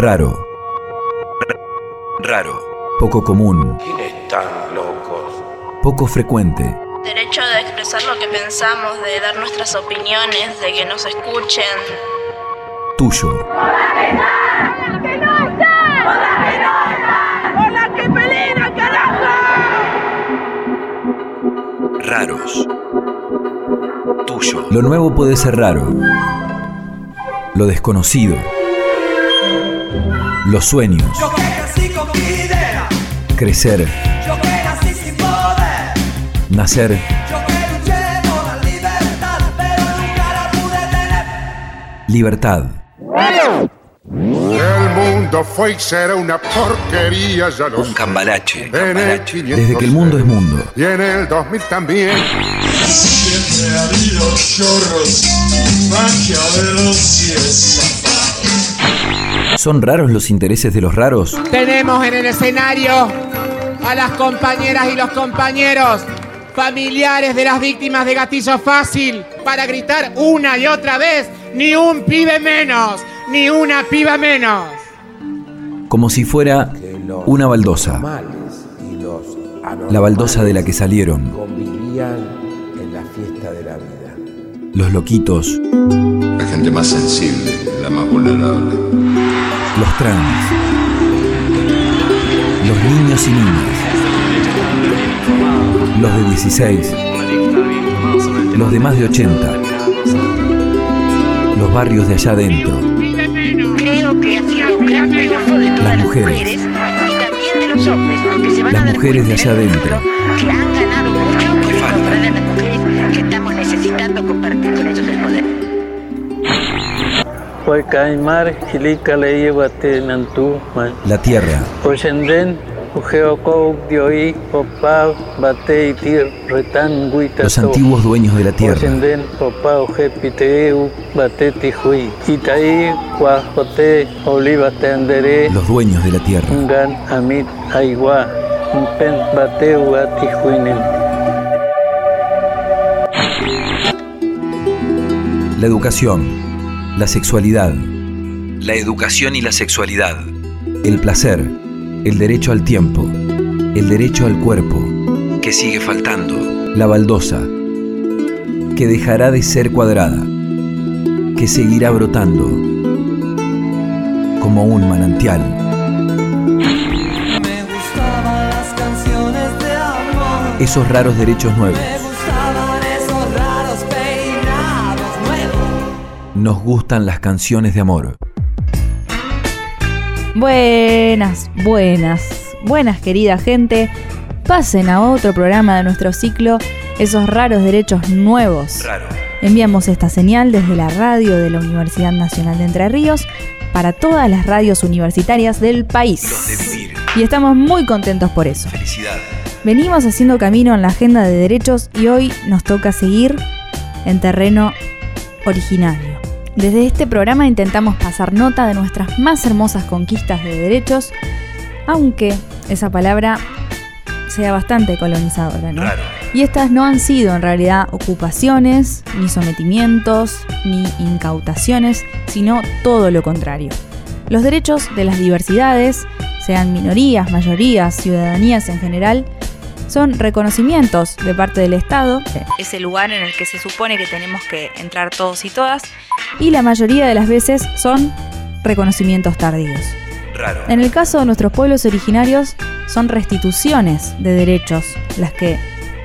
Raro. Raro. Poco común. ¿Quiénes están locos? Poco frecuente. Derecho de expresar lo que pensamos, de dar nuestras opiniones, de que nos escuchen. Tuyo. Raros. Tuyo. Lo nuevo puede ser raro. Lo desconocido. Los sueños. Yo que nací con mi idea, Crecer. yo que nací sin poder, Nacer. yo que luché por la libertad, pero nunca la pude tener. Libertad. El mundo fue y será una porquería, ya lo Un cambalache. 500 Desde que el mundo es mundo. Y en el 2000 también. Siempre ha habido chorros, maquiavelos y estafados. ¿Son raros los intereses de los raros? Tenemos en el escenario a las compañeras y los compañeros familiares de las víctimas de gatillo fácil para gritar una y otra vez, ni un pibe menos, ni una piba menos. Como si fuera una baldosa. La baldosa de la que salieron. convivían en la fiesta de la vida. Los loquitos. La gente más sensible, la más vulnerable. Los trans. Los niños y niñas. Los de 16. Los de más de 80. Los barrios de allá adentro. Las mujeres. Las mujeres de allá adentro. que estamos necesitando compartir Retan, Guita. Los antiguos dueños de la tierra. Oliva, Tendere, Los dueños de la tierra. La educación. La sexualidad. La educación y la sexualidad. El placer. El derecho al tiempo. El derecho al cuerpo. Que sigue faltando. La baldosa. Que dejará de ser cuadrada. Que seguirá brotando. Como un manantial. Me gustaban las canciones de amor, Esos raros derechos nuevos. Nos gustan las canciones de amor. Buenas, buenas, buenas querida gente. Pasen a otro programa de nuestro ciclo, esos raros derechos nuevos. Enviamos esta señal desde la radio de la Universidad Nacional de Entre Ríos para todas las radios universitarias del país. Y estamos muy contentos por eso. Felicidad. Venimos haciendo camino en la agenda de derechos y hoy nos toca seguir en terreno originario. Desde este programa intentamos pasar nota de nuestras más hermosas conquistas de derechos, aunque esa palabra sea bastante colonizadora, ¿no? Y estas no han sido en realidad ocupaciones, ni sometimientos, ni incautaciones, sino todo lo contrario. Los derechos de las diversidades, sean minorías, mayorías, ciudadanías en general, son reconocimientos de parte del Estado, ese lugar en el que se supone que tenemos que entrar todos y todas, y la mayoría de las veces son reconocimientos tardíos. Raro. En el caso de nuestros pueblos originarios, son restituciones de derechos las que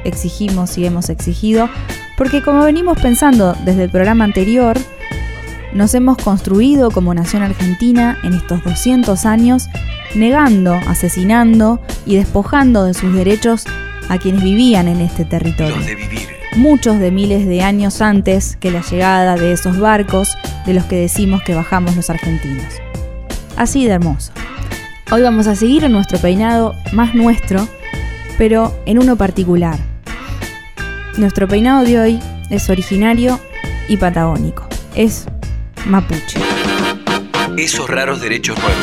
exigimos y hemos exigido, porque como venimos pensando desde el programa anterior, nos hemos construido como nación argentina en estos 200 años, negando, asesinando y despojando de sus derechos a quienes vivían en este territorio. Los de vivir. Muchos de miles de años antes que la llegada de esos barcos de los que decimos que bajamos los argentinos. Así de hermoso. Hoy vamos a seguir en nuestro peinado más nuestro, pero en uno particular. Nuestro peinado de hoy es originario y patagónico. Es mapuche. Esos raros derechos nuevos.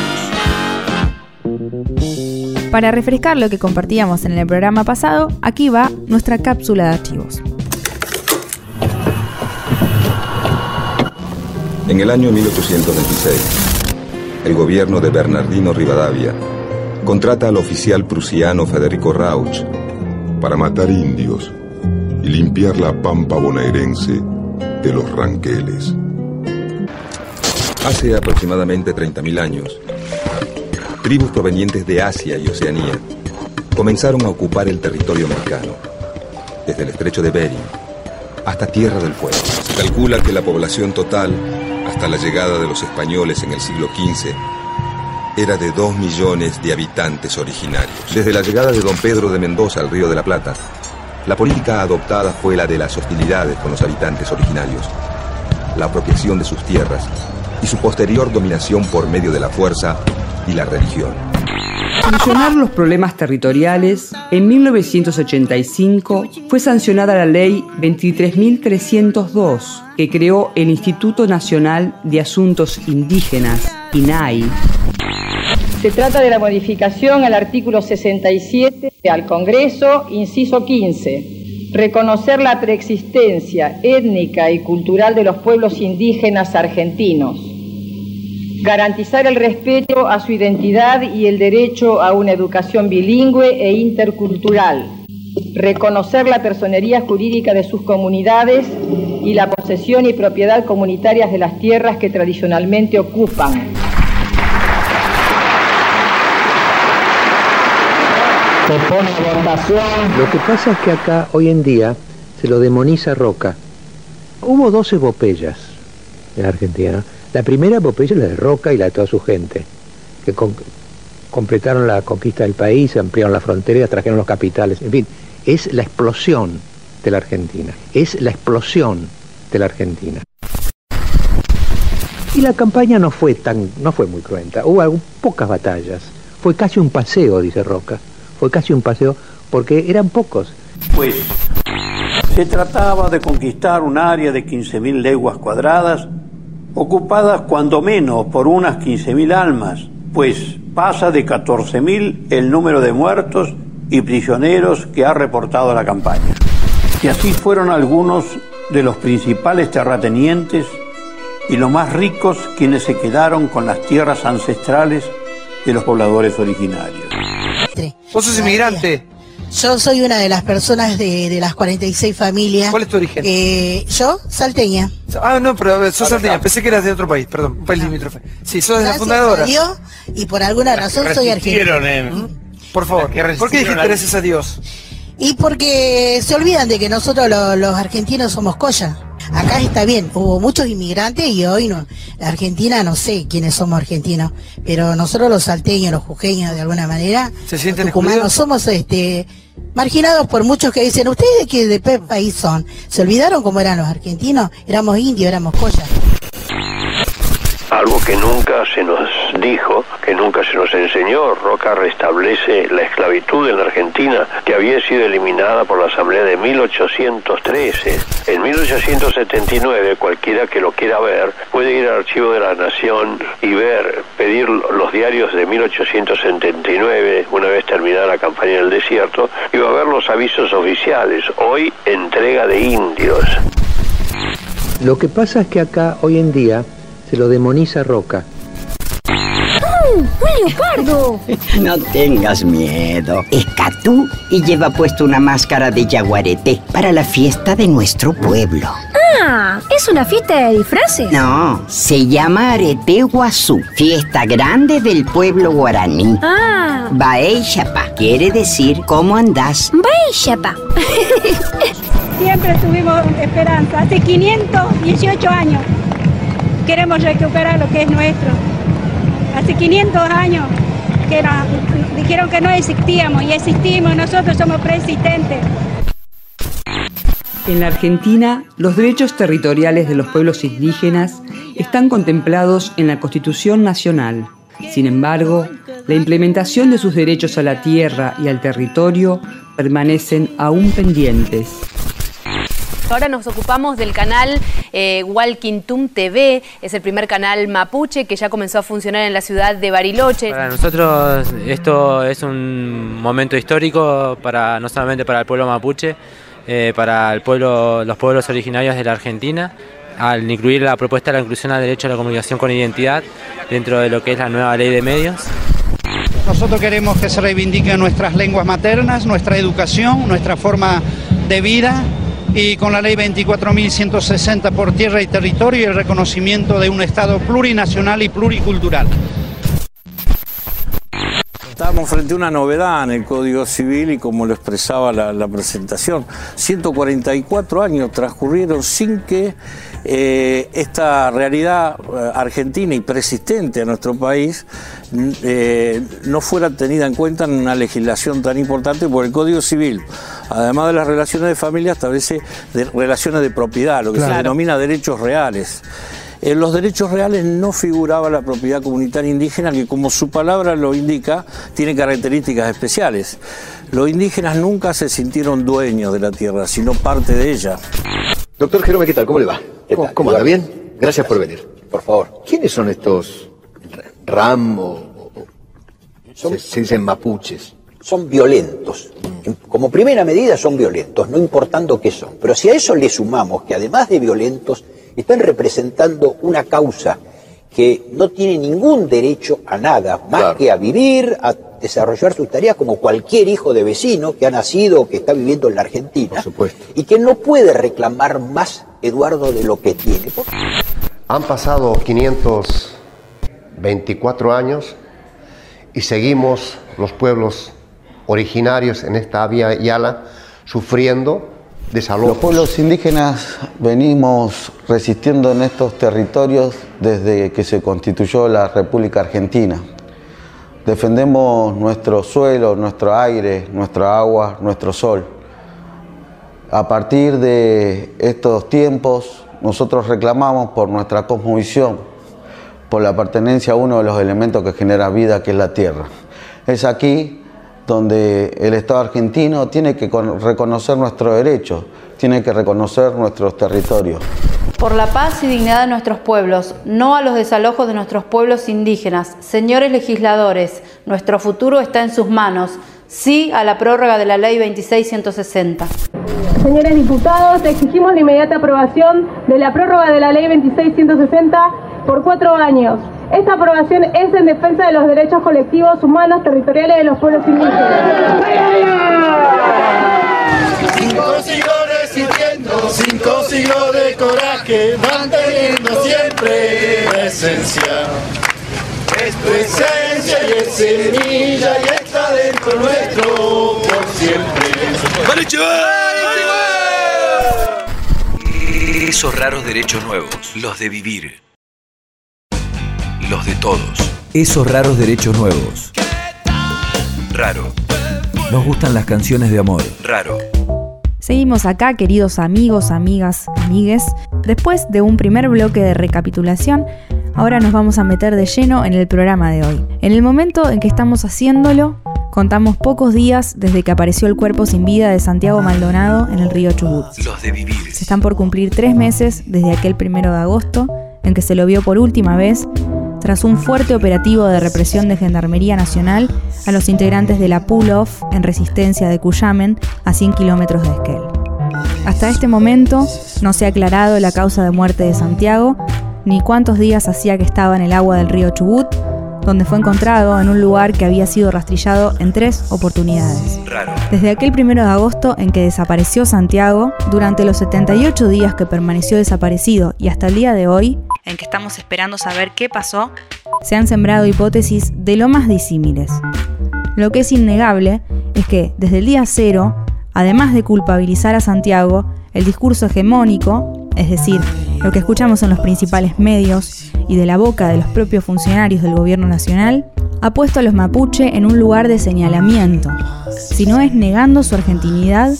Para refrescar lo que compartíamos en el programa pasado, aquí va nuestra cápsula de archivos. En el año 1826, el gobierno de Bernardino Rivadavia contrata al oficial prusiano Federico Rauch para matar indios y limpiar la pampa bonaerense de los ranqueles. Hace aproximadamente 30.000 años, tribus provenientes de Asia y Oceanía comenzaron a ocupar el territorio mexicano, desde el estrecho de Bering hasta Tierra del Fuego. Se calcula que la población total, hasta la llegada de los españoles en el siglo XV, era de 2 millones de habitantes originarios. Desde la llegada de don Pedro de Mendoza al Río de la Plata, la política adoptada fue la de las hostilidades con los habitantes originarios, la apropiación de sus tierras y su posterior dominación por medio de la fuerza y la religión. Solucionar los problemas territoriales, en 1985 fue sancionada la ley 23.302 que creó el Instituto Nacional de Asuntos Indígenas, INAI. Se trata de la modificación al artículo 67 al Congreso, inciso 15. Reconocer la preexistencia étnica y cultural de los pueblos indígenas argentinos. Garantizar el respeto a su identidad y el derecho a una educación bilingüe e intercultural. Reconocer la personería jurídica de sus comunidades y la posesión y propiedad comunitarias de las tierras que tradicionalmente ocupan. Se pone a votación. Lo que pasa es que acá, hoy en día, se lo demoniza Roca. Hubo dos epopeyas en Argentina. La primera epopeya es la de Roca y la de toda su gente, que completaron la conquista del país, ampliaron la frontera, trajeron los capitales. En fin, es la explosión de la Argentina. Es la explosión de la Argentina. Y la campaña no fue tan, no fue muy cruenta. Hubo pocas batallas. Fue casi un paseo, dice Roca. Fue casi un paseo porque eran pocos. Pues se trataba de conquistar un área de 15.000 leguas cuadradas, ocupadas cuando menos por unas 15.000 almas, pues pasa de 14.000 el número de muertos y prisioneros que ha reportado la campaña. Y así fueron algunos de los principales terratenientes y los más ricos quienes se quedaron con las tierras ancestrales de los pobladores originarios. Vos sos inmigrante. Yo soy una de las personas de, de las 46 familias. ¿Cuál es tu origen? Eh, yo, salteña. Ah, no, pero a ver, sos salteña. Pensé que eras de otro país, perdón, un país limítrofe. Sí, sos de la fundadora. a Dios, y por alguna razón soy argentina. Por favor, ¿por qué dijiste gracias a Dios? Y porque se olvidan de que nosotros lo- los argentinos somos colla. Acá está bien, hubo muchos inmigrantes y hoy no. La Argentina no sé quiénes somos argentinos, pero nosotros los salteños, los jujeños de alguna manera, ¿Se sienten los excluidos? somos este marginados por muchos que dicen, ¿ustedes de qué de qué país son? ¿Se olvidaron cómo eran los argentinos? Éramos indios, éramos colla. Algo que nunca se nos dijo, que nunca se nos enseñó, Roca restablece la esclavitud en la Argentina, que había sido eliminada por la Asamblea de 1813. En 1879, cualquiera que lo quiera ver, puede ir al Archivo de la Nación y ver, pedir los diarios de 1879, una vez terminada la campaña en el desierto, y va a ver los avisos oficiales. Hoy, entrega de indios. Lo que pasa es que acá, hoy en día, se lo demoniza Roca. ¡Un leopardo! No tengas miedo. Es Catú y lleva puesto una máscara de yaguareté para la fiesta de nuestro pueblo. Ah, ¿es una fiesta de disfraces? No, se llama Arete Guazú, fiesta grande del pueblo guaraní. Ah, Baeixapa quiere decir ¿cómo andás? Baixapa. Siempre tuvimos esperanza. Hace 518 años queremos recuperar lo que es nuestro. Hace 500 años que dijeron que no existíamos y existimos, nosotros somos preexistentes. En la Argentina, los derechos territoriales de los pueblos indígenas están contemplados en la Constitución Nacional. Sin embargo, la implementación de sus derechos a la tierra y al territorio permanecen aún pendientes. Ahora nos ocupamos del canal eh, Walkintum TV, es el primer canal mapuche que ya comenzó a funcionar en la ciudad de Bariloche. Para nosotros esto es un momento histórico para no solamente para el pueblo mapuche, eh, para el pueblo, los pueblos originarios de la Argentina, al incluir la propuesta de la inclusión al derecho a la comunicación con identidad dentro de lo que es la nueva ley de medios. Nosotros queremos que se reivindiquen nuestras lenguas maternas, nuestra educación, nuestra forma de vida y con la ley 24.160 por tierra y territorio y el reconocimiento de un Estado plurinacional y pluricultural. Estamos frente a una novedad en el Código Civil y como lo expresaba la, la presentación, 144 años transcurrieron sin que eh, esta realidad eh, argentina y persistente a nuestro país eh, no fuera tenida en cuenta en una legislación tan importante por el Código Civil. Además de las relaciones de familia, establece de- relaciones de propiedad, lo que se denomina derechos reales. En los derechos reales no figuraba la propiedad comunitaria indígena, que como su palabra lo indica, tiene características especiales. Los indígenas nunca se sintieron dueños de la tierra, sino parte de ella. Doctor Jerome, ¿qué tal? ¿Cómo le va? ¿Cómo, cómo anda? ¿Bien? Gracias por venir. Por favor. ¿Quiénes son estos RAM o, o- o- se, se dicen mapuches? son violentos. En- Como primera medida son violentos, no importando qué son. Pero si a eso le sumamos que además de violentos, están representando una causa que no tiene ningún derecho a nada, más que a vivir, a desarrollar sus tareas como cualquier hijo de vecino que ha nacido o que está viviendo en la Argentina. Y que no puede reclamar más, Eduardo, de lo que tiene. Por- Han pasado 524 años y seguimos los pueblos originarios en esta Avia Yala sufriendo desalojos. Los pueblos indígenas venimos resistiendo en estos territorios desde que se constituyó la República Argentina. Defendemos nuestro suelo, nuestro aire, nuestra agua, nuestro sol. A partir de estos tiempos, nosotros reclamamos por nuestra cosmovisión, por la pertenencia a uno de los elementos que genera vida, que es la tierra. Es aquí donde el Estado argentino tiene que con- reconocer nuestros derechos, tiene que reconocer nuestros territorios. Por la paz y dignidad de nuestros pueblos, no a los desalojos de nuestros pueblos indígenas. Señores legisladores, nuestro futuro está en sus manos. Sí a la prórroga de la Ley 26160. Señores diputados, exigimos la inmediata aprobación de la prórroga de la ley 26160 por cuatro años. Esta aprobación es en defensa de los derechos colectivos, humanos, territoriales de los pueblos indígenas. Cinco siglos de coraje, manteniendo siempre la esencia. Es presencia y es semilla y está dentro nuestro por siempre. Esos raros derechos nuevos, los de vivir. Los de todos. Esos raros derechos nuevos. Raro. Nos gustan las canciones de amor. Raro. Seguimos acá, queridos amigos, amigas, amigues. Después de un primer bloque de recapitulación, ahora nos vamos a meter de lleno en el programa de hoy. En el momento en que estamos haciéndolo, contamos pocos días desde que apareció el cuerpo sin vida de Santiago Maldonado en el río Chubut. Los de vivir. Se están por cumplir tres meses desde aquel primero de agosto en que se lo vio por última vez tras un fuerte operativo de represión de Gendarmería Nacional a los integrantes de la Pull-Off en resistencia de Cuyamen a 100 kilómetros de Esquel. Hasta este momento no se ha aclarado la causa de muerte de Santiago ni cuántos días hacía que estaba en el agua del río Chubut, donde fue encontrado en un lugar que había sido rastrillado en tres oportunidades. Desde aquel primero de agosto en que desapareció Santiago, durante los 78 días que permaneció desaparecido y hasta el día de hoy, en que estamos esperando saber qué pasó, se han sembrado hipótesis de lo más disímiles. Lo que es innegable es que desde el día cero, además de culpabilizar a Santiago, el discurso hegemónico, es decir, lo que escuchamos en los principales medios y de la boca de los propios funcionarios del gobierno nacional, ha puesto a los mapuche en un lugar de señalamiento, si no es negando su argentinidad,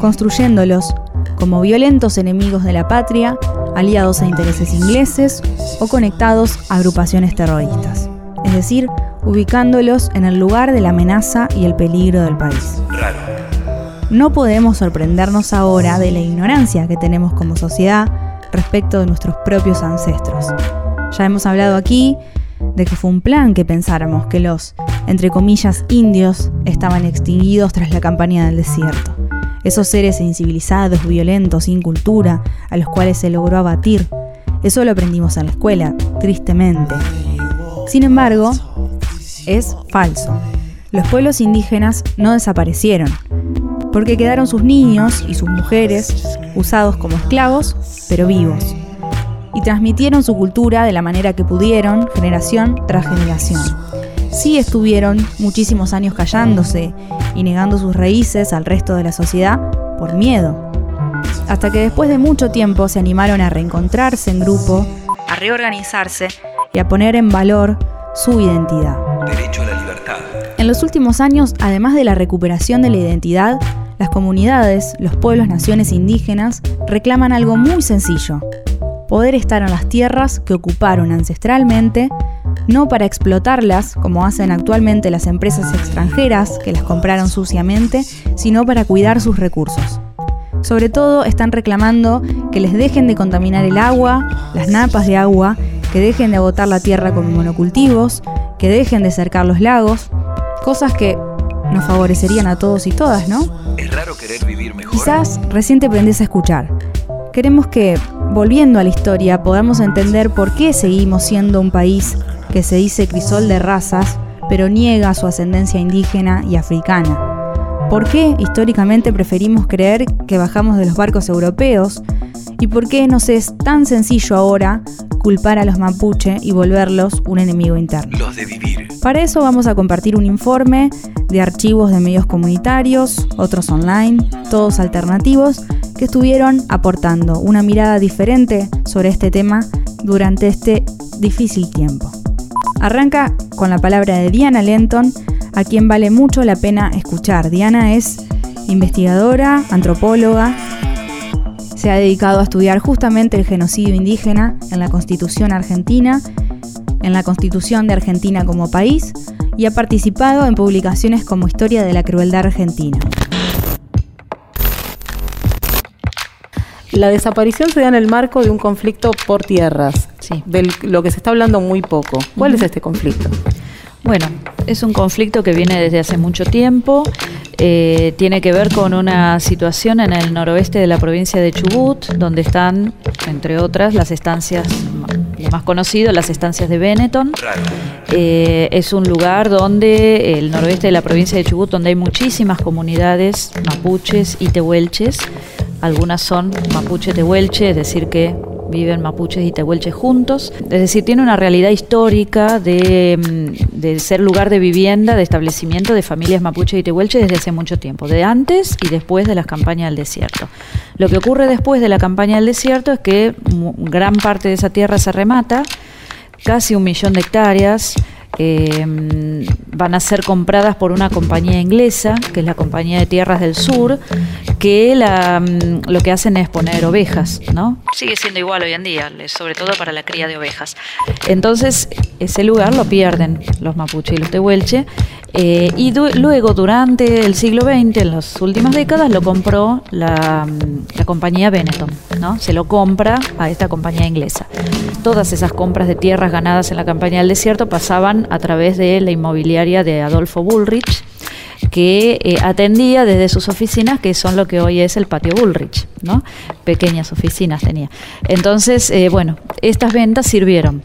construyéndolos como violentos enemigos de la patria, aliados a intereses ingleses o conectados a agrupaciones terroristas, es decir, ubicándolos en el lugar de la amenaza y el peligro del país. Raro. No podemos sorprendernos ahora de la ignorancia que tenemos como sociedad respecto de nuestros propios ancestros. Ya hemos hablado aquí de que fue un plan que pensáramos que los, entre comillas, indios estaban extinguidos tras la campaña del desierto. Esos seres incivilizados, violentos, sin cultura, a los cuales se logró abatir. Eso lo aprendimos en la escuela, tristemente. Sin embargo, es falso. Los pueblos indígenas no desaparecieron, porque quedaron sus niños y sus mujeres usados como esclavos, pero vivos, y transmitieron su cultura de la manera que pudieron, generación tras generación. Sí estuvieron muchísimos años callándose y negando sus raíces al resto de la sociedad por miedo, hasta que después de mucho tiempo se animaron a reencontrarse en grupo, a reorganizarse y a poner en valor su identidad. Derecho a la libertad. En los últimos años, además de la recuperación de la identidad, las comunidades, los pueblos, naciones indígenas reclaman algo muy sencillo, poder estar en las tierras que ocuparon ancestralmente, no para explotarlas como hacen actualmente las empresas extranjeras que las compraron suciamente, sino para cuidar sus recursos. Sobre todo están reclamando que les dejen de contaminar el agua, las napas de agua, que dejen de agotar la tierra con monocultivos, que dejen de cercar los lagos, cosas que nos favorecerían a todos y todas, ¿no? Es raro querer vivir mejor. Quizás recién te a escuchar. Queremos que, volviendo a la historia, podamos entender por qué seguimos siendo un país que se dice crisol de razas, pero niega su ascendencia indígena y africana. ¿Por qué históricamente preferimos creer que bajamos de los barcos europeos? ¿Y por qué nos es tan sencillo ahora culpar a los mapuche y volverlos un enemigo interno? Los de vivir. Para eso vamos a compartir un informe de archivos de medios comunitarios, otros online, todos alternativos, que estuvieron aportando una mirada diferente sobre este tema durante este difícil tiempo. Arranca con la palabra de Diana Lenton, a quien vale mucho la pena escuchar. Diana es investigadora, antropóloga, se ha dedicado a estudiar justamente el genocidio indígena en la Constitución argentina, en la Constitución de Argentina como país y ha participado en publicaciones como Historia de la Crueldad Argentina. La desaparición se da en el marco de un conflicto por tierras, de lo que se está hablando muy poco. ¿Cuál es este conflicto? Bueno, es un conflicto que viene desde hace mucho tiempo. Eh, tiene que ver con una situación en el noroeste de la provincia de Chubut, donde están, entre otras, las estancias, lo más conocido, las estancias de Benetton. Eh, es un lugar donde, el noroeste de la provincia de Chubut, donde hay muchísimas comunidades mapuches y tehuelches. Algunas son mapuche tehuelche, es decir, que viven mapuches y tehuelches juntos. Es decir, tiene una realidad histórica de, mm, de, ser lugar de vivienda, de establecimiento de familias mapuches y tehuelches desde hace mucho tiempo, de antes y después de las campañas del desierto. Lo que ocurre después de la campaña del desierto es que gran parte de esa tierra se remata, casi un millón de hectáreas, eh, van a ser compradas por una compañía inglesa, que es la Compañía de Tierras del Sur, que la, mm, lo que hacen es poner ovejas, ¿no? Sigue siendo igual hoy en día, sobre todo para la cría de ovejas. Entonces, ese lugar lo pierden los mapuche y los tehuelche, eh, y luego durante el siglo XX, en las últimas décadas, lo compró la, mm, la compañía Benetton, ¿no? Se lo compra a esta compañía inglesa. Todas esas compras de tierras ganadas en la campaña del desierto pasaban a través de la inmobiliaria de Adolfo Bullrich, que eh, atendía desde sus oficinas, que son lo que hoy es el patio Bullrich, ¿no? Pequeñas oficinas tenía. Entonces, eh, bueno, estas ventas sirvieron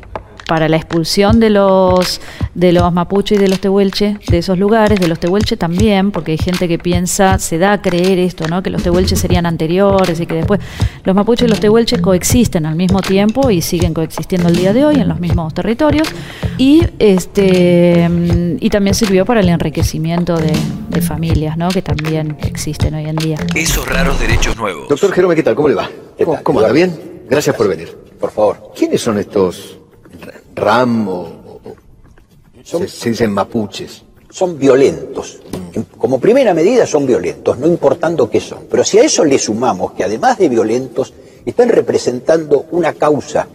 para la expulsión de los de los mapuche y de los tehuelche de esos lugares, de los tehuelche también, porque hay gente que piensa, se da a creer esto, ¿no? que los tehuelches serían anteriores y que después los mapuches y los tehuelches coexisten al mismo tiempo y siguen coexistiendo el día de hoy en los mismos territorios y este y también sirvió para el enriquecimiento de, de familias, ¿no? que también existen hoy en día. Esos raros derechos nuevos. Doctor Jerome, ¿qué tal? ¿Cómo le va? ¿Cómo, ¿Cómo va? ¿Bien? Gracias por venir. Por favor. ¿Quiénes son estos RAM o, o- Son- se, se dicen mapuches? son violentos. Como primera medida son violentos, no importando qué son. Pero si a eso le sumamos que además de violentos, están representando una causa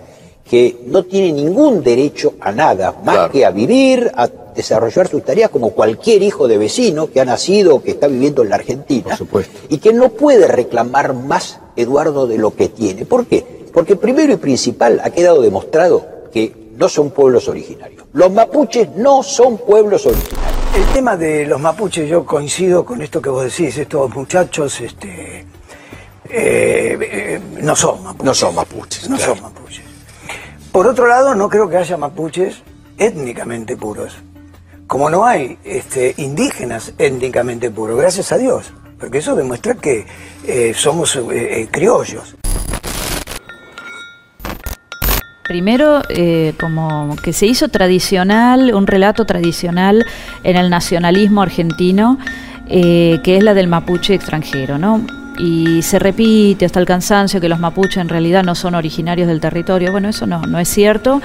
que no tiene ningún derecho a nada, más que a vivir, a desarrollar sus tareas como cualquier hijo de vecino que ha nacido o que está viviendo en la Argentina. Y que no puede reclamar más, Eduardo, de lo que tiene. ¿Por qué? Porque primero y principal ha quedado demostrado que no son pueblos originarios. Los mapuches no son pueblos originarios. El tema de los mapuches, yo coincido con esto que vos decís, estos muchachos este, eh, eh, no son mapuches. No son mapuches. No claro. son mapuches. Por otro lado, no creo que haya mapuches étnicamente puros. Como no hay este, indígenas étnicamente puros, gracias a Dios. Porque eso demuestra que eh, somos criollos. Primero, eh, como que se hizo tradicional, un relato tradicional en el nacionalismo argentino, eh, que es la del mapuche extranjero, ¿no? Y se repite hasta el cansancio que los mapuches en realidad no son originarios del territorio. Bueno, eso no, no es cierto.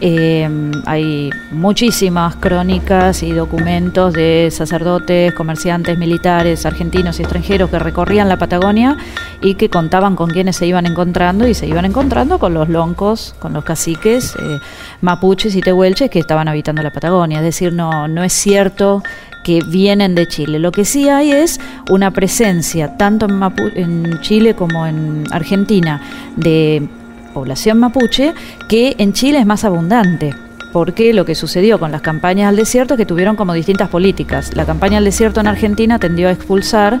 Eh, hay muchísimas crónicas y documentos de sacerdotes, comerciantes, militares, argentinos y extranjeros que recorrían la Patagonia y que contaban con quienes se iban encontrando y se iban encontrando con los loncos, con los caciques, eh, mapuches y tehuelches que estaban habitando la Patagonia. Es decir, no, no es cierto que vienen de Chile. Lo que sí hay es una presencia, tanto en, Chile como en Argentina, de población mapuche, que en Chile es más abundante. Porque lo que sucedió con las campañas al desierto es que tuvieron como distintas políticas. La campaña al desierto en Argentina tendió a expulsar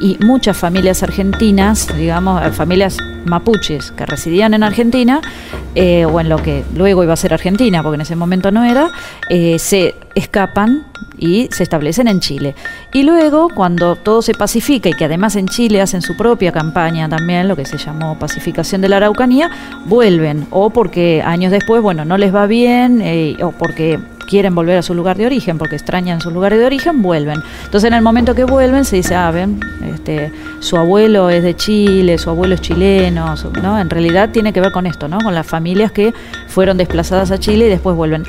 y muchas familias argentinas, digamos, eh, familias mapuches que residían en Argentina, eh, o en lo que luego iba a ser Argentina, porque en ese momento no era, eh, se escapan y se establecen en Chile. Y luego, cuando todo se pacifica y que además en Chile hacen su propia campaña también, lo que se llamó pacificación de la Araucanía, vuelven, o porque años después, bueno, no les va bien, eh, o porque quieren volver a su lugar de origen, porque extrañan sus lugares de origen, vuelven. Entonces en el momento que vuelven se dice, ah, ven, este, su abuelo es de Chile, su abuelo es chileno, su- ¿no? En realidad tiene que ver con esto, ¿no? Con las familias que fueron desplazadas a Chile y después vuelven.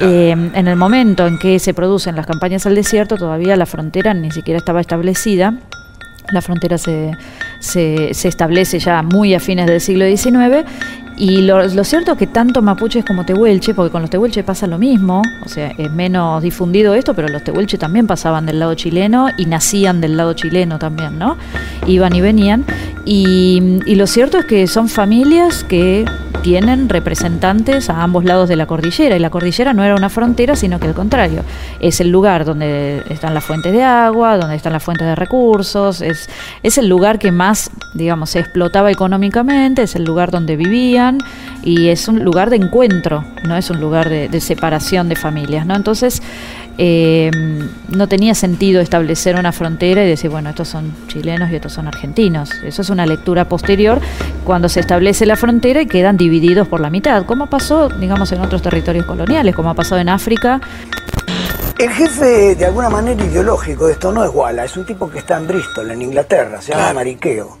Eh, en el momento en que se producen las campañas al desierto, todavía la frontera ni siquiera estaba establecida. La frontera se, se, se establece ya muy a fines del siglo XIX. Y lo, lo cierto es que tanto mapuches como tehuelche, porque con los tehuelche pasa lo mismo, o sea, es menos difundido esto, pero los tehuelche también pasaban del lado chileno y nacían del lado chileno también, ¿no? Iban y venían. Y, y lo cierto es que son familias que tienen representantes a ambos lados de la cordillera. Y la cordillera no era una frontera, sino que al contrario. Es el lugar donde están las fuentes de agua, donde están las fuentes de recursos, es, es el lugar que más, digamos, se explotaba económicamente, es el lugar donde vivían y es un lugar de encuentro, no es un lugar de, de separación de familias, ¿no? Entonces, eh, no tenía sentido establecer una frontera y decir, bueno, estos son chilenos y estos son argentinos. Eso es una lectura posterior cuando se establece la frontera y quedan divididos por la mitad, como pasó, digamos, en otros territorios coloniales, como ha pasado en África. El jefe, de alguna manera ideológico de esto no es Walla, es un tipo que está en Bristol, en Inglaterra, se llama Claro. Mariqueo.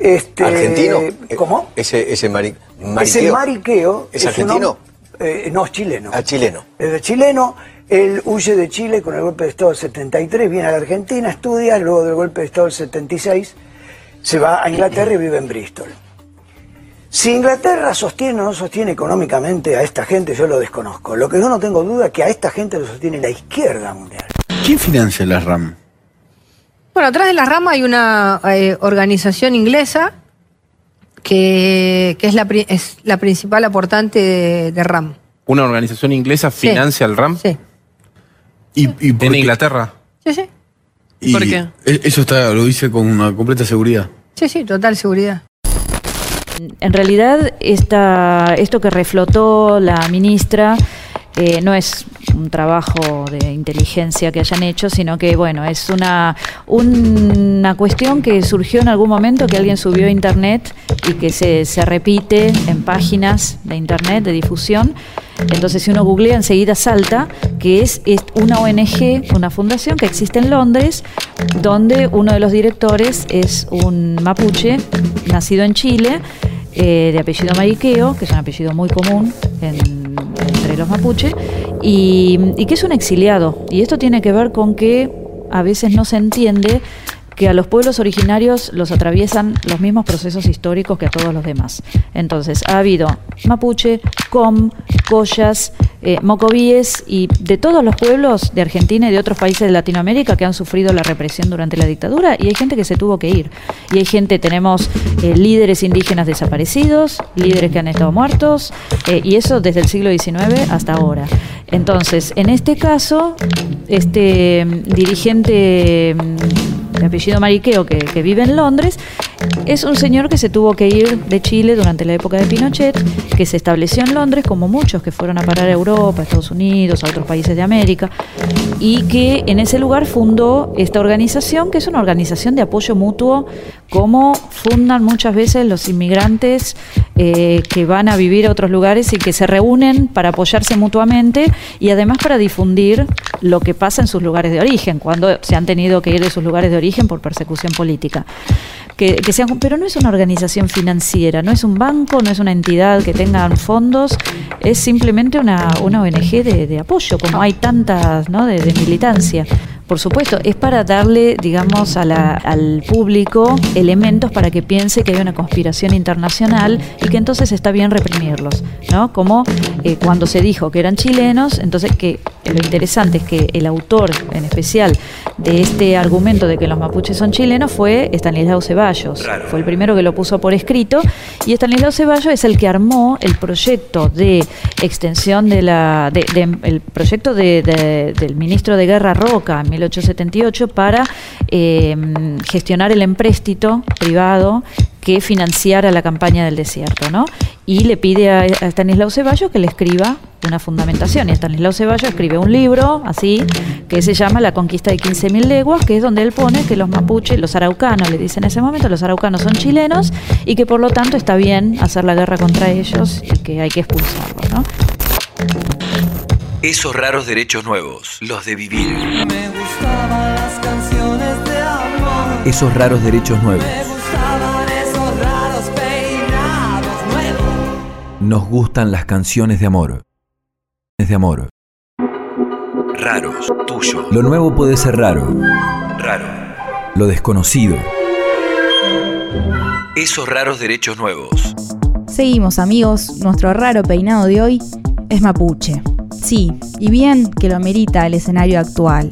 Este, ¿Argentino? ¿Cómo? Ese, ese mari- Ese mariqueo. ¿Es argentino? eh, no, es chileno. Ah, chileno. Es de chileno, él huye de Chile con el golpe de Estado del 73, viene a la Argentina, estudia, luego del golpe de Estado del 76, se va a Inglaterra y vive en Bristol. Si Inglaterra sostiene o no sostiene económicamente a esta gente, yo lo desconozco. Lo que yo no tengo duda es que a esta gente lo sostiene la izquierda mundial. ¿Quién financia la RAM? Bueno, atrás de la rama hay una eh, organización inglesa que, que es, la, pri- es la principal aportante de, de RAM. ¿Una organización inglesa financia el RAM? Sí. ¿Y, y en Inglaterra? Sí, sí. Y ¿Por qué? e- Eso está, lo dice con una completa seguridad. Sí, sí, total seguridad. En realidad, esta, esto que reflotó la ministra eh, no es un trabajo de inteligencia que hayan hecho, sino que, bueno, es una, una cuestión que surgió en algún momento que alguien subió a Internet y que se, se repite en páginas de Internet de difusión. Entonces, si uno googlea, enseguida salta que es, es una ONG, una fundación que existe en Londres, donde uno de los directores es un mapuche, nacido en Chile, eh, de apellido Mariqueo, que es un apellido muy común en- entre los mapuches, y, y que es un exiliado. Y esto tiene que ver con que a veces no se entiende que a los pueblos originarios los atraviesan los mismos procesos históricos que a todos los demás. Entonces, ha habido mapuche, com, collas, eh, mocovíes y de todos los pueblos de Argentina y de otros países de Latinoamérica que han sufrido la represión durante la dictadura y hay gente que se tuvo que ir. Y hay gente, tenemos eh, líderes indígenas desaparecidos, líderes que han estado muertos, eh, y eso desde el siglo XIX hasta ahora. Entonces, en este caso, este mm, dirigente mm, de apellido Mariqueo que, que vive en Londres es un señor que se tuvo que ir de Chile durante la época de Pinochet, que se estableció en Londres, como muchos que fueron a parar a Europa, a Estados Unidos, a otros países de América, y que en ese lugar fundó esta organización, que es una organización de apoyo mutuo, como fundan muchas veces los inmigrantes eh, que van a vivir a otros lugares y que se reúnen para apoyarse mutuamente y además para difundir lo que pasa en sus lugares de origen, cuando se han tenido que ir de sus lugares de origen por persecución política. Que, que sean, pero no es una organización financiera, no es un banco, no es una entidad que tengan fondos, es simplemente una, una ONG de, de apoyo, como hay tantas ¿no? de, de militancia. Por supuesto, es para darle, digamos, a la- al público elementos para que piense que hay una conspiración internacional y que entonces está bien reprimirlos, ¿no? Como eh, cuando se dijo que eran chilenos, entonces que lo interesante es que el autor, en especial, de este argumento de que los mapuches son chilenos fue Estanislao Ceballos. Fue el primero que lo puso por escrito y Estanislao Ceballos es el que armó el proyecto de extensión de la, de- de- el proyecto de- de- del ministro de Guerra Roca en 1878 para eh, gestionar el empréstito privado que financiara la campaña del desierto, ¿no? Y le pide a, a Estanislao Ceballos que le escriba una fundamentación. Y Estanislao Ceballos escribe un libro, así, que se llama La conquista de 15.000 leguas, que es donde él pone que los mapuches, los araucanos, le dicen en ese momento, los araucanos son chilenos y que por lo tanto está bien hacer la guerra contra ellos y que hay que expulsarlos, ¿no? Esos raros derechos nuevos, los de vivir. Me gustaban las canciones de amor. Esos raros derechos nuevos. Me gustaban esos raros peinados nuevos. Nos gustan las canciones de amor. De amor. Raros, tuyo. Lo nuevo puede ser raro. Raro. Lo desconocido. Esos raros derechos nuevos. Seguimos amigos, nuestro raro peinado de hoy es mapuche. Sí, y bien que lo amerita el escenario actual.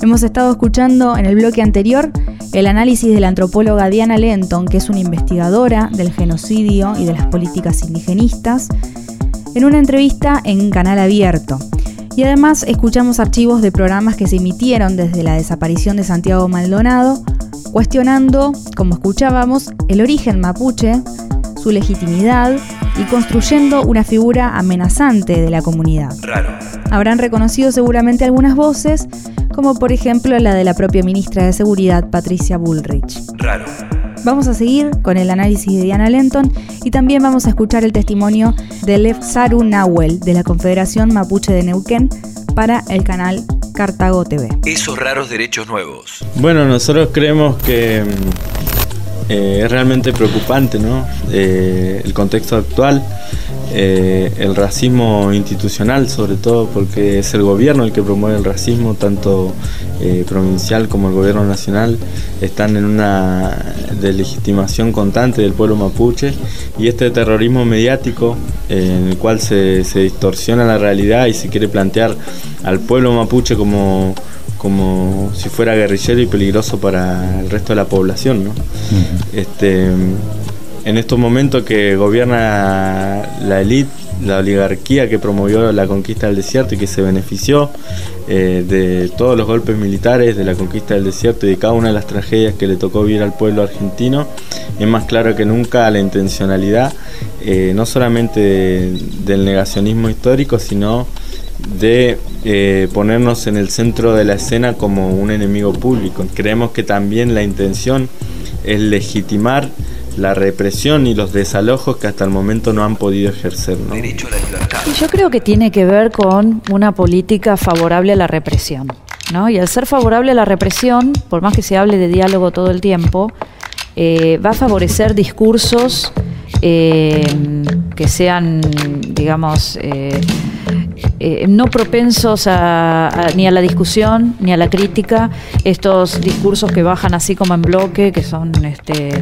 Hemos estado escuchando en el bloque anterior el análisis de la antropóloga Diana Lenton, que es una investigadora del genocidio y de las políticas indigenistas, en una entrevista en Canal Abierto. Y además escuchamos archivos de programas que se emitieron desde la desaparición de Santiago Maldonado, cuestionando, como escuchábamos, el origen mapuche, su legitimidad y construyendo una figura amenazante de la comunidad. Habrán reconocido seguramente algunas voces, como por ejemplo la de la propia ministra de Seguridad, Patricia Bullrich. Raro. Vamos a seguir con el análisis de Diana Lenton y también vamos a escuchar el testimonio de Lev Saru Nahuel de la Confederación Mapuche de Neuquén para el canal Cartago TV. Esos raros derechos nuevos. Bueno, nosotros creemos que eh, es realmente preocupante ¿no? Eh, el contexto actual, eh, el racismo institucional sobre todo, porque es el gobierno el que promueve el racismo, tanto eh, provincial como el gobierno nacional, están en una delegitimación constante del pueblo mapuche y este terrorismo mediático en el cual se, se distorsiona la realidad y se quiere plantear al pueblo mapuche como como si fuera guerrillero y peligroso para el resto de la población. ¿no? este, en estos momentos que gobierna la élite, la oligarquía que promovió la conquista del desierto y que se benefició eh, de todos los golpes militares de la conquista del desierto y de cada una de las tragedias que le tocó vivir al pueblo argentino, es más claro que nunca la intencionalidad, eh, no solamente de- del negacionismo histórico, sino de eh, ponernos en el centro de la escena como un enemigo público. Creemos que también la intención es legitimar la represión y los desalojos que hasta el momento no han podido ejercer. ¿no? Y yo creo que tiene que ver con una política favorable a la represión. ¿no? Y al ser favorable a la represión, por más que se hable de diálogo todo el tiempo, eh, va a favorecer discursos eh, que sean, digamos, eh, eh, no propensos a- ni a la discusión ni a la crítica, estos discursos que bajan así como en bloque, que son, este,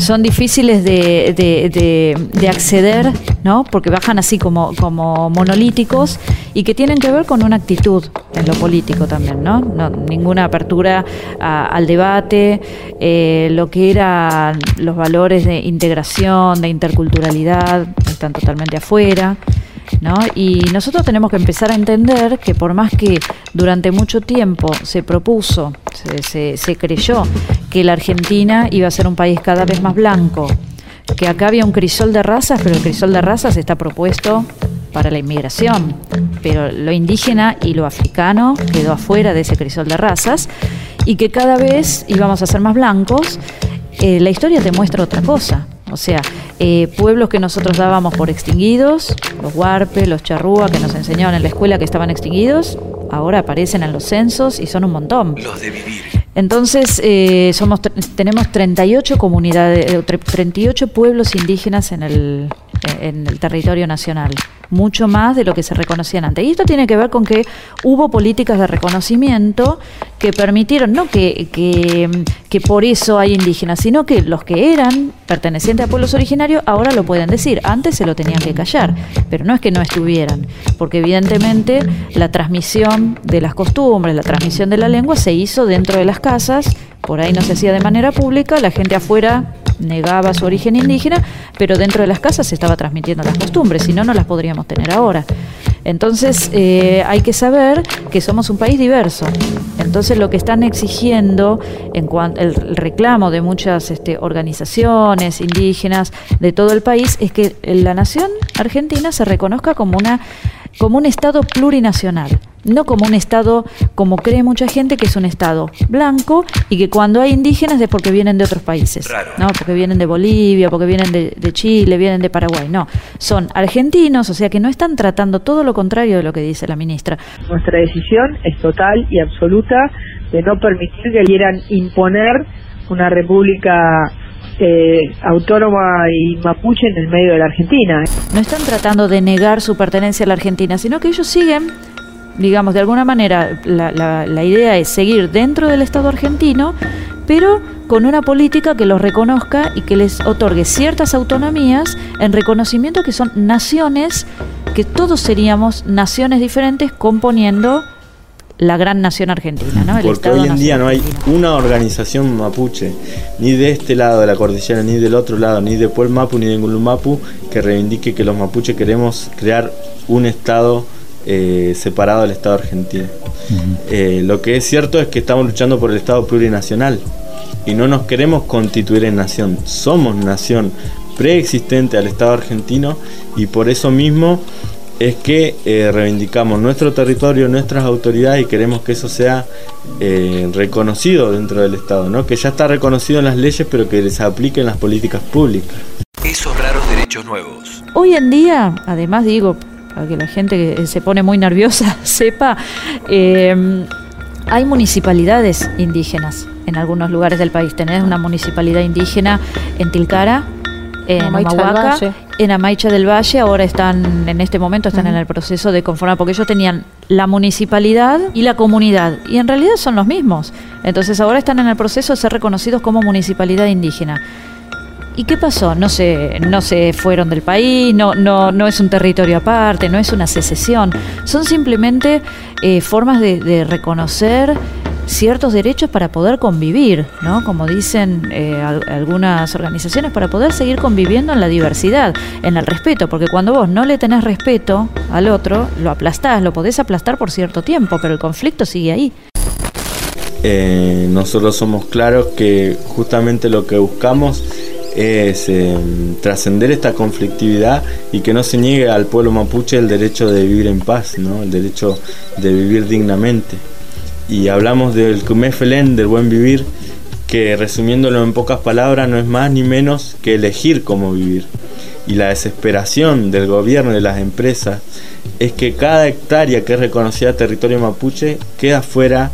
son, difíciles de, de- de- de acceder, ¿no? porque bajan así como, como monolíticos y que tienen que ver con una actitud en lo político también, ¿no? No- ninguna apertura al debate, eh, lo que eran los valores de integración, de interculturalidad, están totalmente afuera. ¿no? Y nosotros tenemos que empezar a entender que por más que durante mucho tiempo se propuso, se, se- se creyó que la Argentina iba a ser un país cada vez más blanco, que acá había un crisol de razas, pero el crisol de razas está propuesto para la inmigración, pero lo indígena y lo africano quedó afuera de ese crisol de razas y que cada vez íbamos a ser más blancos, eh, la historia te muestra otra cosa. O sea, eh, pueblos que nosotros dábamos por extinguidos, los huarpe, los charrúa, que nos enseñaban en la escuela que estaban extinguidos, ahora aparecen en los censos y son un montón. Los de vivir. Entonces, eh, somos, tenemos 38 comunidades, eh, tre- 38 pueblos indígenas en el, en el territorio nacional, mucho más de lo que se reconocían antes. Y esto tiene que ver con que hubo políticas de reconocimiento que permitieron, no que, que, que por eso hay indígenas, sino que los que eran pertenecientes a pueblos originarios ahora lo pueden decir. Antes se lo tenían que callar, pero no es que no estuvieran, porque evidentemente la transmisión de las costumbres, la transmisión de la lengua se hizo dentro de las casas, por ahí no se hacía de manera pública, la gente afuera negaba su origen indígena, pero dentro de las casas se estaba transmitiendo las costumbres, si no, no las podríamos tener ahora. Entonces eh, hay que saber que somos un país diverso. Entonces lo que están exigiendo en cuanto el reclamo de muchas este, organizaciones indígenas de todo el país es que la nación argentina se reconozca como una como un estado plurinacional, no como un estado como cree mucha gente que es un estado blanco y que cuando hay indígenas es porque vienen de otros países, no, porque vienen de Bolivia, porque vienen de, de Chile, vienen de Paraguay, no, son argentinos, o sea que no están tratando todo lo contrario de lo que dice la ministra. Nuestra decisión es total y absoluta de no permitir que quieran imponer una república eh, autónoma y mapuche en el medio de la Argentina. No están tratando de negar su pertenencia a la Argentina, sino que ellos siguen, digamos, de alguna manera, la, la- la idea es seguir dentro del Estado argentino, pero con una política que los reconozca y que les otorgue ciertas autonomías en reconocimiento que son naciones, que todos seríamos naciones diferentes componiendo la gran nación argentina, ¿no? El Porque Estado hoy en día no hay una organización mapuche, ni de este lado de la cordillera, ni del otro lado, ni de Puel Mapu, ni de Ngulumapu, que reivindique que los mapuches queremos crear un Estado eh, separado del Estado argentino. Eh, lo que es cierto es que estamos luchando por el Estado plurinacional y no nos queremos constituir en nación. Somos nación preexistente al Estado argentino y por eso mismo es que eh, reivindicamos nuestro territorio, nuestras autoridades y queremos que eso sea eh, reconocido dentro del Estado, ¿no? que ya está reconocido en las leyes pero que se aplique en las políticas públicas. Esos raros derechos nuevos. Hoy en día, además digo, para que la gente que se pone muy nerviosa sepa, eh, hay municipalidades indígenas en algunos lugares del país. Tenés una municipalidad indígena en Tilcara, en Amaicha Valle. en Amaicha del Valle. Ahora están, en este momento, están en el proceso de conformar, porque ellos tenían la municipalidad y la comunidad, y en realidad son los mismos. Entonces ahora están en el proceso de ser reconocidos como municipalidad indígena. ¿Y qué pasó? No se, no se fueron del país, no, no, no es un territorio aparte, no es una secesión. Son simplemente eh, formas de, reconocer ciertos derechos para poder convivir, ¿no? Como dicen eh, al- algunas organizaciones, para poder seguir conviviendo en la diversidad, en el respeto, porque cuando vos no le tenés respeto al otro, lo aplastás, lo podés aplastar por cierto tiempo, pero el conflicto sigue ahí. Eh, nosotros somos claros que justamente lo que buscamos es eh, trascender esta conflictividad y que no se niegue al pueblo mapuche el derecho de vivir en paz, ¿no? el derecho de vivir dignamente. Y hablamos del Kumefelen, del buen vivir, que resumiéndolo en pocas palabras no es más ni menos que elegir cómo vivir. Y la desesperación del gobierno y de las empresas es que cada hectárea que es reconocida territorio mapuche queda fuera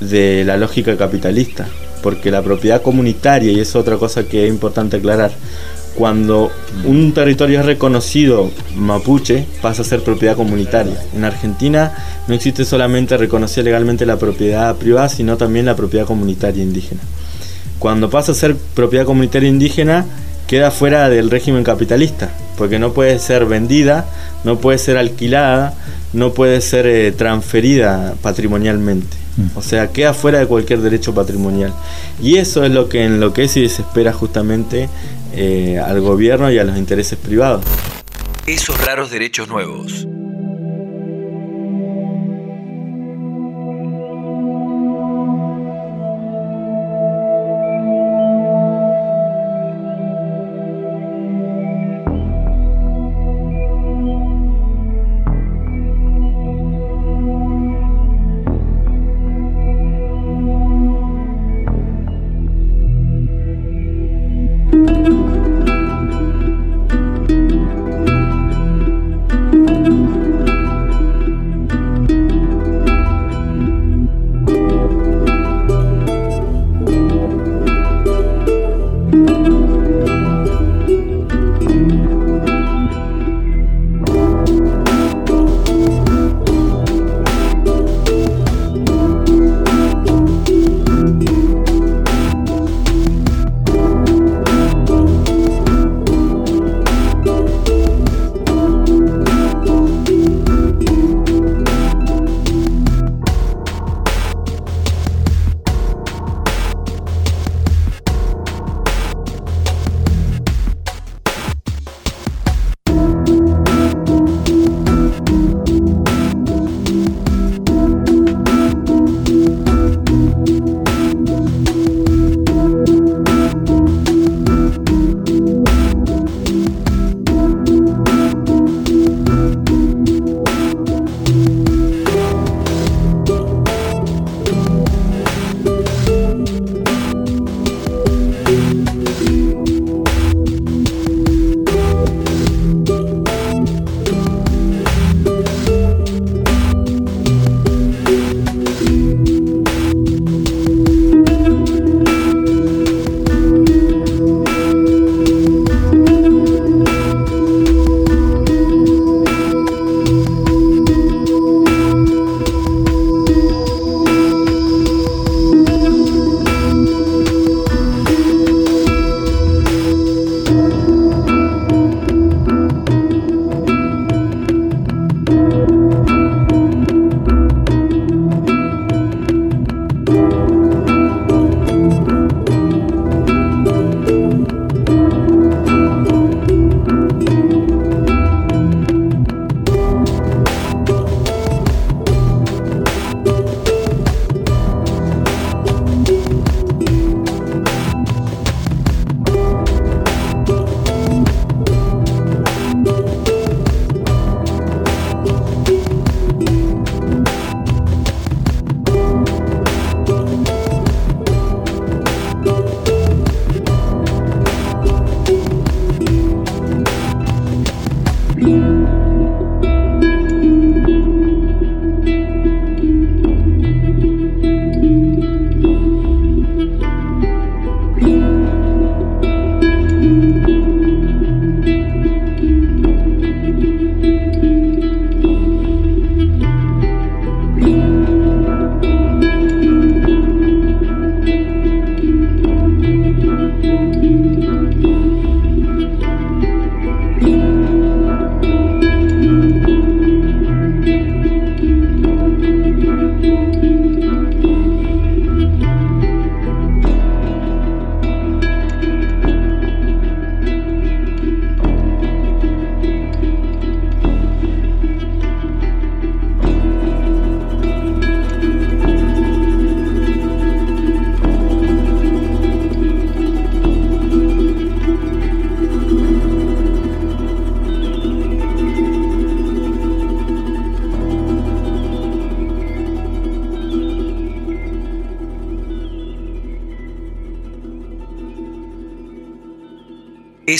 de la lógica capitalista, porque la propiedad comunitaria, y es otra cosa que es importante aclarar, cuando un territorio es reconocido mapuche, pasa a ser propiedad comunitaria. En Argentina no existe solamente reconocer legalmente la propiedad privada, sino también la propiedad comunitaria indígena. Cuando pasa a ser propiedad comunitaria indígena, queda fuera del régimen capitalista, porque no puede ser vendida, no puede ser alquilada, no puede ser eh, transferida patrimonialmente. O sea, queda fuera de cualquier derecho patrimonial. Y eso es lo que enloquece y desespera justamente eh, al gobierno y a los intereses privados. Esos raros derechos nuevos.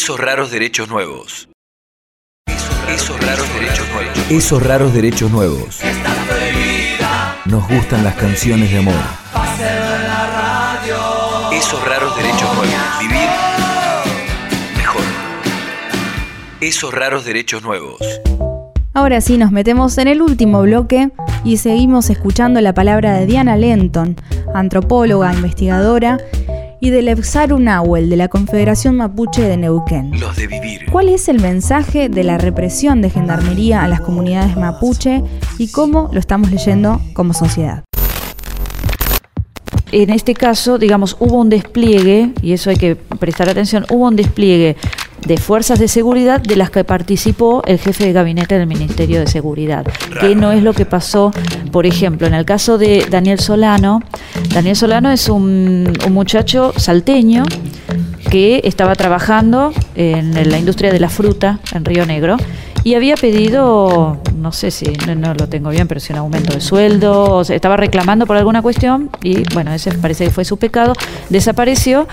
Esos raros derechos nuevos. Esos raros derechos nuevos. Esos raros derechos nuevos. Nos gustan las canciones de amor. Esos raros derechos nuevos. Vivir mejor. Esos raros derechos nuevos. Ahora sí, nos metemos en el último bloque y seguimos escuchando la palabra de Diana Lenton, antropóloga, investigadora y del Exaru Nahuel de la Confederación Mapuche de Neuquén. Los de vivir. ¿Cuál es el mensaje de la represión de gendarmería a las comunidades mapuche y cómo lo estamos leyendo como sociedad? En este caso, digamos, hubo un despliegue, y eso hay que prestar atención, hubo un despliegue de fuerzas de seguridad de las que participó el jefe de gabinete del Ministerio de Seguridad, que no es lo que pasó, por ejemplo, en el caso de Daniel Solano. Daniel Solano es un, un muchacho salteño que estaba trabajando en la industria de la fruta en Río Negro y había pedido, no sé si no, lo tengo bien, pero si un aumento de sueldo, o sea, estaba reclamando por alguna cuestión y bueno, ese parece que fue su pecado, desapareció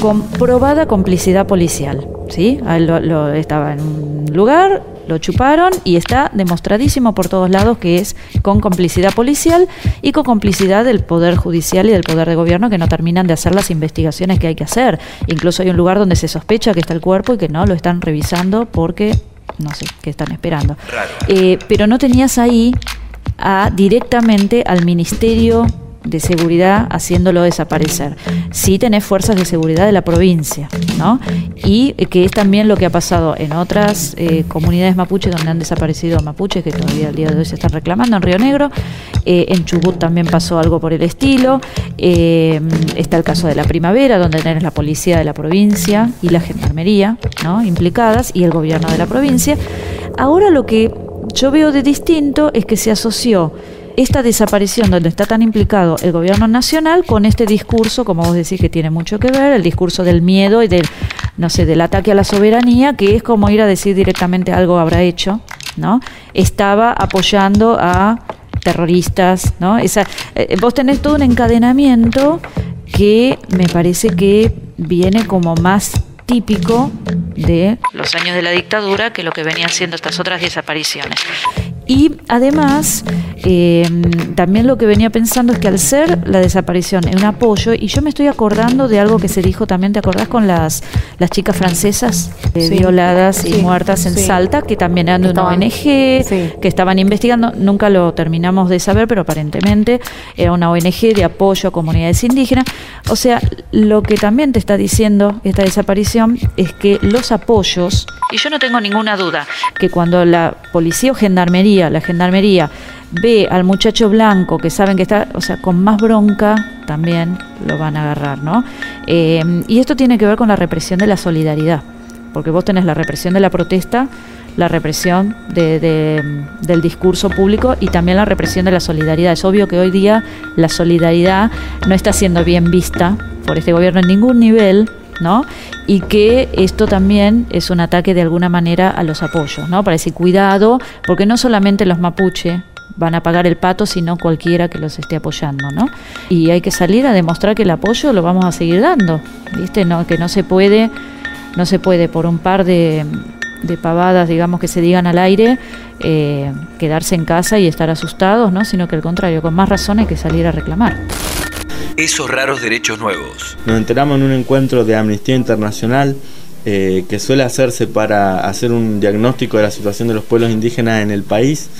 con probada complicidad policial, ¿sí? lo, estaba en un lugar, lo chuparon y está demostradísimo por todos lados que es con complicidad policial y con complicidad del Poder Judicial y del Poder de Gobierno que no terminan de hacer las investigaciones que hay que hacer. Incluso hay un lugar donde se sospecha que está el cuerpo y que no lo están revisando porque no sé qué están esperando. Eh, pero no tenías ahí a, directamente al Ministerio de seguridad haciéndolo desaparecer. Sí tenés fuerzas de seguridad de la provincia, ¿no? Y que es también lo que ha pasado en otras eh, comunidades mapuche donde han desaparecido mapuches, que todavía al día de hoy se están reclamando, en Río Negro. Eh, en Chubut también pasó algo por el estilo. Eh, está el caso de la primavera, donde tenés la policía de la provincia y la gendarmería, ¿no? Implicadas, y el gobierno de la provincia. Ahora lo que yo veo de distinto es que se asoció esta desaparición donde está tan implicado el gobierno nacional con este discurso, como vos decís que tiene mucho que ver, el discurso del miedo y del, no sé, del ataque a la soberanía, que es como ir a decir directamente algo habrá hecho, ¿no? Estaba apoyando a terroristas, ¿no? Esa, eh, vos tenés todo un encadenamiento que me parece que viene como más típico de los años de la dictadura que lo que venían siendo estas otras desapariciones. Y además, eh, también lo que venía pensando es que al ser la desaparición en un apoyo, y yo me estoy acordando de algo que se dijo también, ¿te acordás con las, las chicas francesas eh, violadas y muertas en Salta, que también eran de una ONG, que estaban investigando, nunca lo terminamos de saber, pero aparentemente era una ONG de apoyo a comunidades indígenas. O sea, lo que también te está diciendo esta desaparición es que los apoyos, y yo no tengo ninguna duda, que cuando la policía o gendarmería, la gendarmería, ve al muchacho blanco que saben que está, o sea, con más bronca también lo van a agarrar, ¿no? Eh, y esto tiene que ver con la represión de la solidaridad, porque vos tenés la represión de la protesta, la represión del discurso público y también la represión de la solidaridad. Es obvio que hoy día la solidaridad no está siendo bien vista por este gobierno en ningún nivel, Y que esto también es un ataque de alguna manera a los apoyos, ¿no? Para decir cuidado, porque no solamente los mapuche van a pagar el pato, sino cualquiera que los esté apoyando, ¿no? Y hay que salir a demostrar que el apoyo lo vamos a seguir dando, ¿viste? No, que no se puede, no se puede por un par de, de pavadas, digamos, que se digan al aire, eh, quedarse en casa y estar asustados, ¿no? Sino que al contrario, con más razón hay que salir a reclamar. Esos raros derechos nuevos. Nos enteramos en un encuentro de Amnistía Internacional eh, que suele hacerse para hacer un diagnóstico de la situación de los pueblos indígenas en el país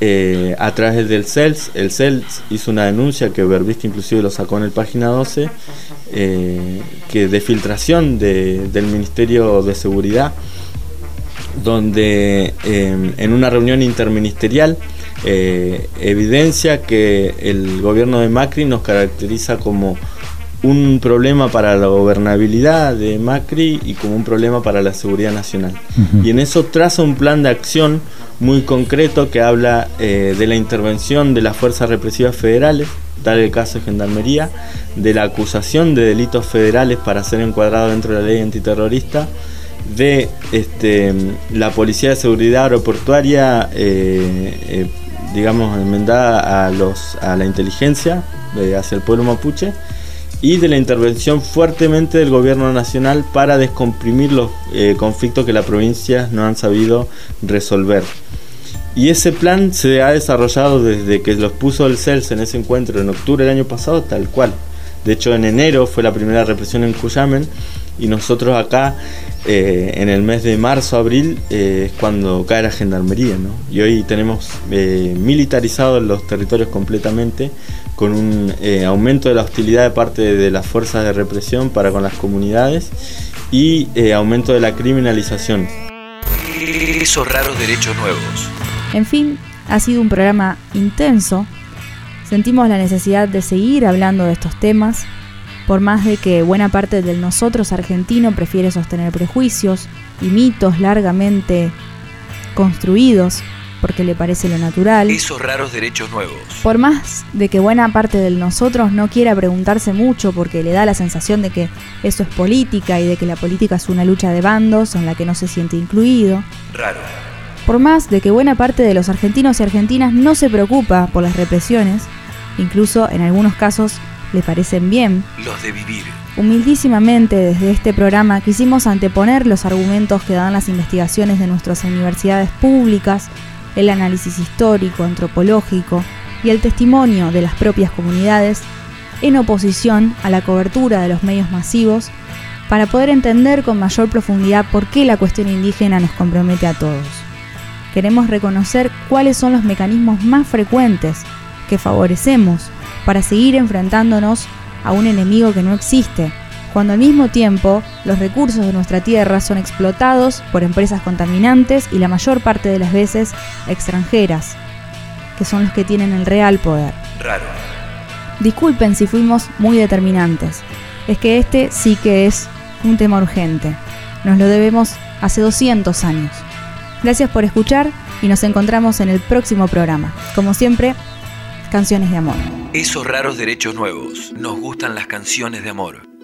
eh, a través del CELS. El CELS hizo una denuncia que Verbiste inclusive lo sacó en el página 12, eh, que de filtración del Ministerio de Seguridad, donde en una reunión interministerial evidencia que el gobierno de Macri nos caracteriza como un problema para la gobernabilidad de Macri y como un problema para la seguridad nacional. Y en eso traza un plan de acción muy concreto que habla eh, de la intervención de las fuerzas represivas federales, tal el caso de Gendarmería, de la acusación de delitos federales para ser encuadrado dentro de la ley antiterrorista, de este, la Policía de Seguridad Aeroportuaria, eh, eh, digamos, enmendada a, los, a la inteligencia hacia el pueblo mapuche, y de la intervención fuertemente del gobierno nacional para descomprimir los eh, conflictos que las provincias no han sabido resolver. Y ese plan se ha desarrollado desde que los puso el CELS en ese encuentro en octubre del año pasado, tal cual. De hecho, en enero fue la primera represión en Cuyamen y nosotros acá eh, en el mes de marzo, abril, eh, es cuando cae la gendarmería. ¿no? Y hoy tenemos militarizados los territorios completamente con un eh, aumento de la hostilidad de parte de las fuerzas de represión para con las comunidades y eh, aumento de la criminalización. Esos raros derechos nuevos. En fin, ha sido un programa intenso. Sentimos la necesidad de seguir hablando de estos temas, por más de que buena parte de nosotros argentino prefiere sostener prejuicios, y mitos largamente construidos porque le parece lo natural. Esos raros derechos nuevos. Por más de que buena parte de nosotros no quiera preguntarse mucho porque le da la sensación de que eso es política y de que la política es una lucha de bandos en la que no se siente incluido. Raro. Por más de que buena parte de los argentinos y argentinas no se preocupa por las represiones, incluso en algunos casos le parecen bien. Los de vivir. Humildísimamente desde este programa quisimos anteponer los argumentos que dan las investigaciones de nuestras universidades públicas, el análisis histórico, antropológico y el testimonio de las propias comunidades en oposición a la cobertura de los medios masivos para poder entender con mayor profundidad por qué la cuestión indígena nos compromete a todos. Queremos reconocer cuáles son los mecanismos más frecuentes que favorecemos para seguir enfrentándonos a un enemigo que no existe, cuando al mismo tiempo los recursos de nuestra tierra son explotados por empresas contaminantes y la mayor parte de las veces extranjeras, que son los que tienen el real poder. Raro. Disculpen si fuimos muy determinantes, es que este sí que es un tema urgente. Nos lo debemos hace 200 años. Gracias por escuchar y nos encontramos en el próximo programa. Como siempre, canciones de amor. Esos raros derechos nuevos. Nos gustan las canciones de amor.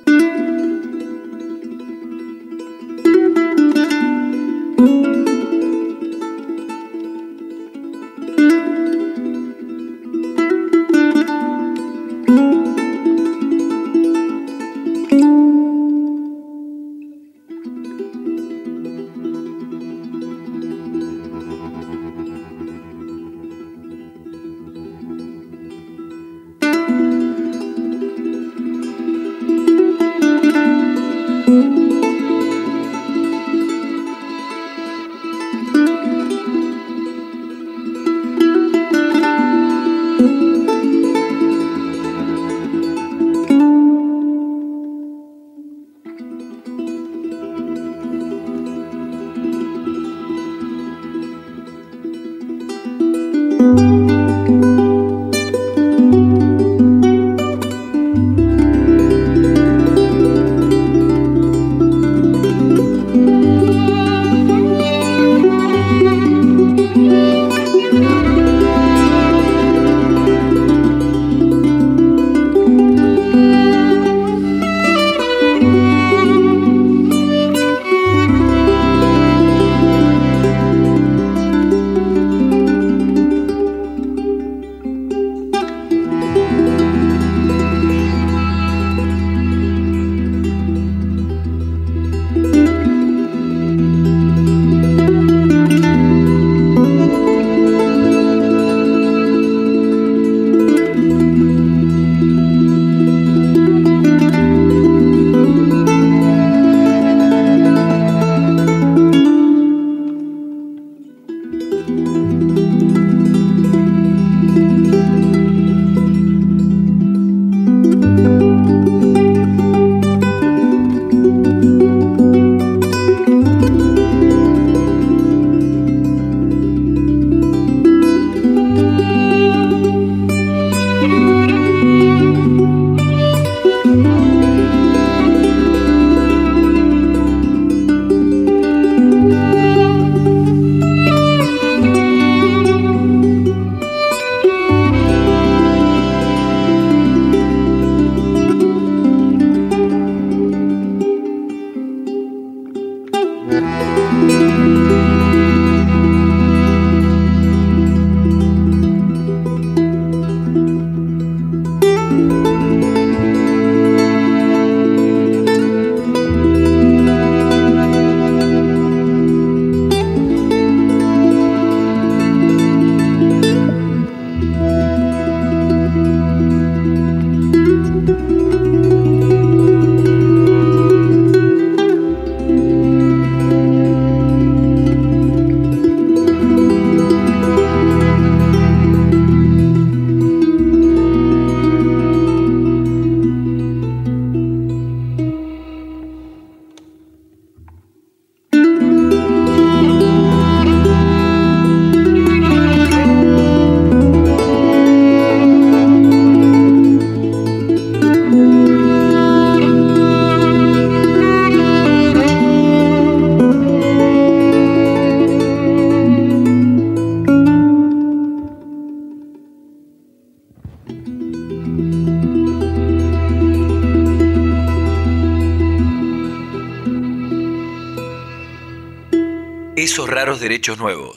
Nuevos.